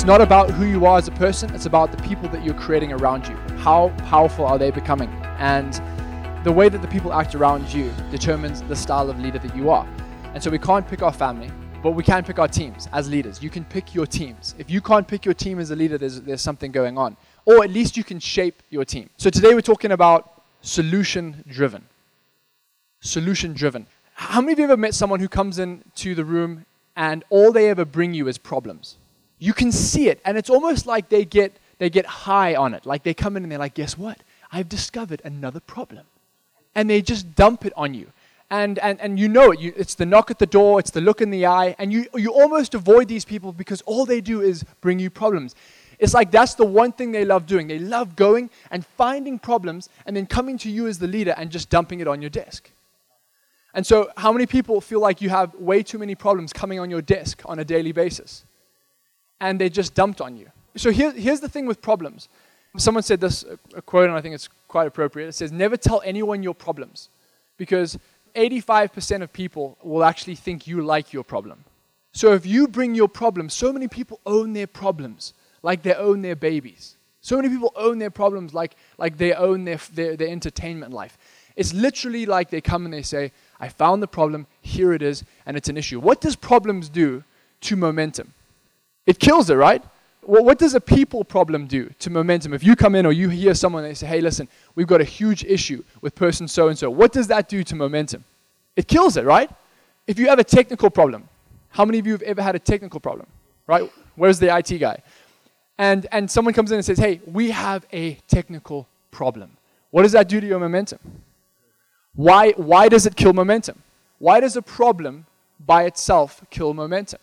It's not about who you are as a person, it's about the people that you're creating around you. How powerful are they becoming? And the way that the people act around you determines the style of leader that you are. And so we can't pick our family, but we can pick our teams as leaders. You can pick your teams. If you can't pick your team as a leader, there's, there's something going on. Or at least you can shape your team. So today we're talking about solution driven. Solution driven. How many of you ever met someone who comes into the room and all they ever bring you is problems? You can see it, and it's almost like they get they get high on it. Like they come in and they're like, guess what? I've discovered another problem. And they just dump it on you. And, and, and you know it. You, it's the knock at the door, it's the look in the eye, and you, you almost avoid these people because all they do is bring you problems. It's like that's the one thing they love doing. They love going and finding problems and then coming to you as the leader and just dumping it on your desk. And so, how many people feel like you have way too many problems coming on your desk on a daily basis? And they're just dumped on you. So, here, here's the thing with problems. Someone said this, a quote, and I think it's quite appropriate. It says, Never tell anyone your problems because 85% of people will actually think you like your problem. So, if you bring your problems, so many people own their problems like they own their babies. So many people own their problems like, like they own their, their, their entertainment life. It's literally like they come and they say, I found the problem, here it is, and it's an issue. What does problems do to momentum? It kills it, right? Well, what does a people problem do to momentum? If you come in or you hear someone and they say, hey, listen, we've got a huge issue with person so and so, what does that do to momentum? It kills it, right? If you have a technical problem, how many of you have ever had a technical problem, right? Where's the IT guy? And, and someone comes in and says, hey, we have a technical problem. What does that do to your momentum? Why, why does it kill momentum? Why does a problem by itself kill momentum?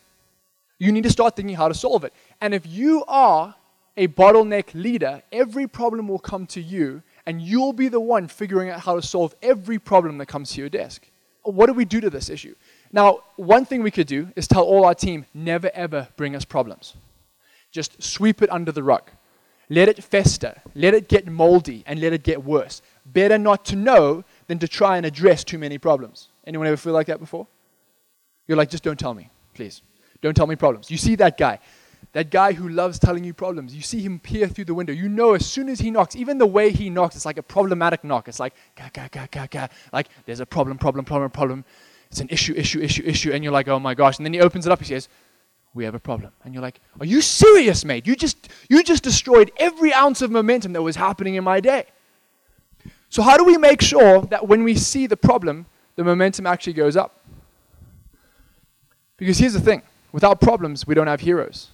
You need to start thinking how to solve it. And if you are a bottleneck leader, every problem will come to you, and you'll be the one figuring out how to solve every problem that comes to your desk. What do we do to this issue? Now, one thing we could do is tell all our team never ever bring us problems. Just sweep it under the rug. Let it fester, let it get moldy, and let it get worse. Better not to know than to try and address too many problems. Anyone ever feel like that before? You're like, just don't tell me, please. Don't tell me problems. You see that guy, that guy who loves telling you problems. You see him peer through the window. You know as soon as he knocks, even the way he knocks, it's like a problematic knock. It's like, ga, ga, ga, ga, ga. Like, there's a problem, problem, problem, problem. It's an issue, issue, issue, issue. And you're like, oh my gosh. And then he opens it up. He says, we have a problem. And you're like, are you serious, mate? You just, you just destroyed every ounce of momentum that was happening in my day. So, how do we make sure that when we see the problem, the momentum actually goes up? Because here's the thing without problems, we don't have heroes.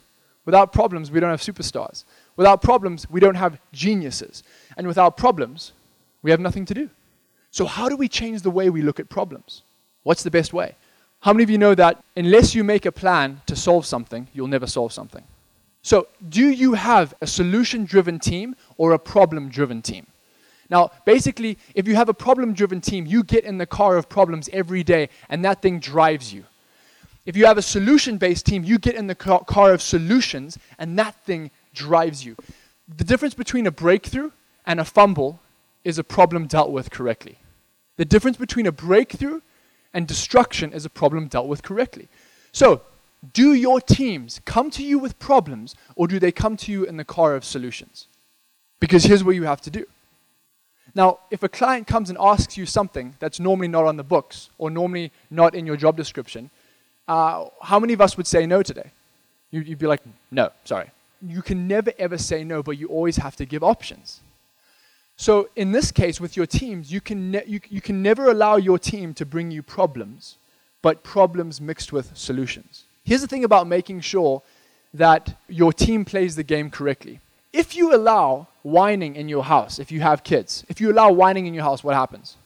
Without problems, we don't have superstars. Without problems, we don't have geniuses. And without problems, we have nothing to do. So, how do we change the way we look at problems? What's the best way? How many of you know that unless you make a plan to solve something, you'll never solve something? So, do you have a solution driven team or a problem driven team? Now, basically, if you have a problem driven team, you get in the car of problems every day, and that thing drives you. If you have a solution based team, you get in the car of solutions, and that thing drives you. The difference between a breakthrough and a fumble is a problem dealt with correctly. The difference between a breakthrough and destruction is a problem dealt with correctly. So, do your teams come to you with problems, or do they come to you in the car of solutions? Because here's what you have to do now, if a client comes and asks you something that's normally not on the books or normally not in your job description, uh, how many of us would say no today? You, would be like, no, sorry. You can never ever say no, but you always have to give options. So in this case, with your teams, you can, ne- you, you can never allow your team to bring you problems, but problems mixed with solutions. Here's the thing about making sure that your team plays the game correctly. If you allow whining in your house, if you have kids, if you allow whining in your house, what happens?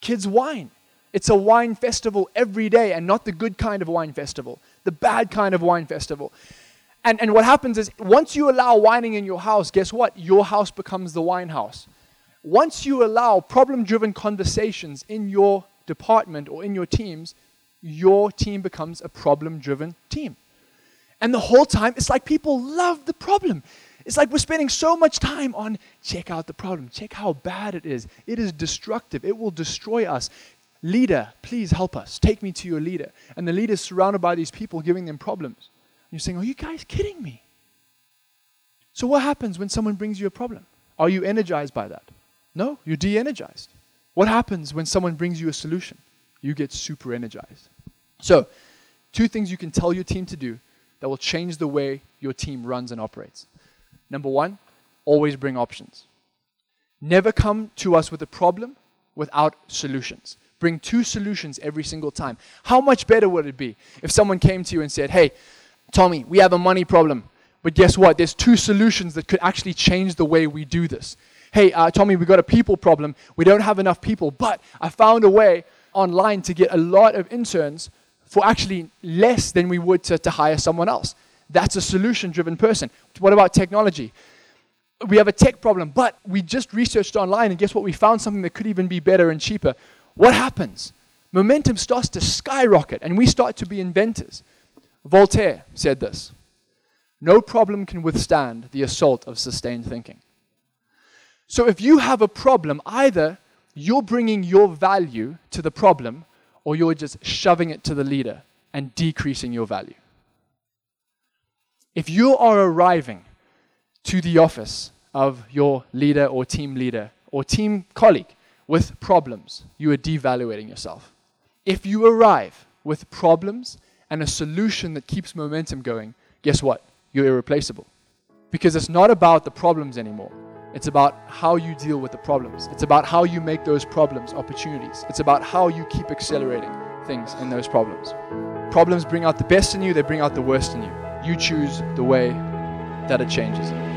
Kids whine. It's a wine festival every day, and not the good kind of wine festival, the bad kind of wine festival. And, and what happens is, once you allow whining in your house, guess what? Your house becomes the wine house. Once you allow problem driven conversations in your department or in your teams, your team becomes a problem driven team. And the whole time, it's like people love the problem. It's like we're spending so much time on check out the problem, check how bad it is. It is destructive, it will destroy us. Leader, please help us. Take me to your leader. And the leader is surrounded by these people giving them problems. And you're saying, Are you guys kidding me? So, what happens when someone brings you a problem? Are you energized by that? No, you're de energized. What happens when someone brings you a solution? You get super energized. So, two things you can tell your team to do that will change the way your team runs and operates. Number one, always bring options. Never come to us with a problem without solutions. Bring two solutions every single time. How much better would it be if someone came to you and said, Hey, Tommy, we have a money problem. But guess what? There's two solutions that could actually change the way we do this. Hey, uh, Tommy, we got a people problem. We don't have enough people, but I found a way online to get a lot of interns for actually less than we would to, to hire someone else. That's a solution driven person. What about technology? We have a tech problem, but we just researched online, and guess what? We found something that could even be better and cheaper. What happens? Momentum starts to skyrocket, and we start to be inventors. Voltaire said this no problem can withstand the assault of sustained thinking. So if you have a problem, either you're bringing your value to the problem or you're just shoving it to the leader and decreasing your value. If you are arriving to the office of your leader or team leader or team colleague with problems, you are devaluating yourself. If you arrive with problems and a solution that keeps momentum going, guess what? you're irreplaceable. Because it's not about the problems anymore. It's about how you deal with the problems. It's about how you make those problems opportunities. It's about how you keep accelerating things in those problems. Problems bring out the best in you, they bring out the worst in you. You choose the way that it changes you.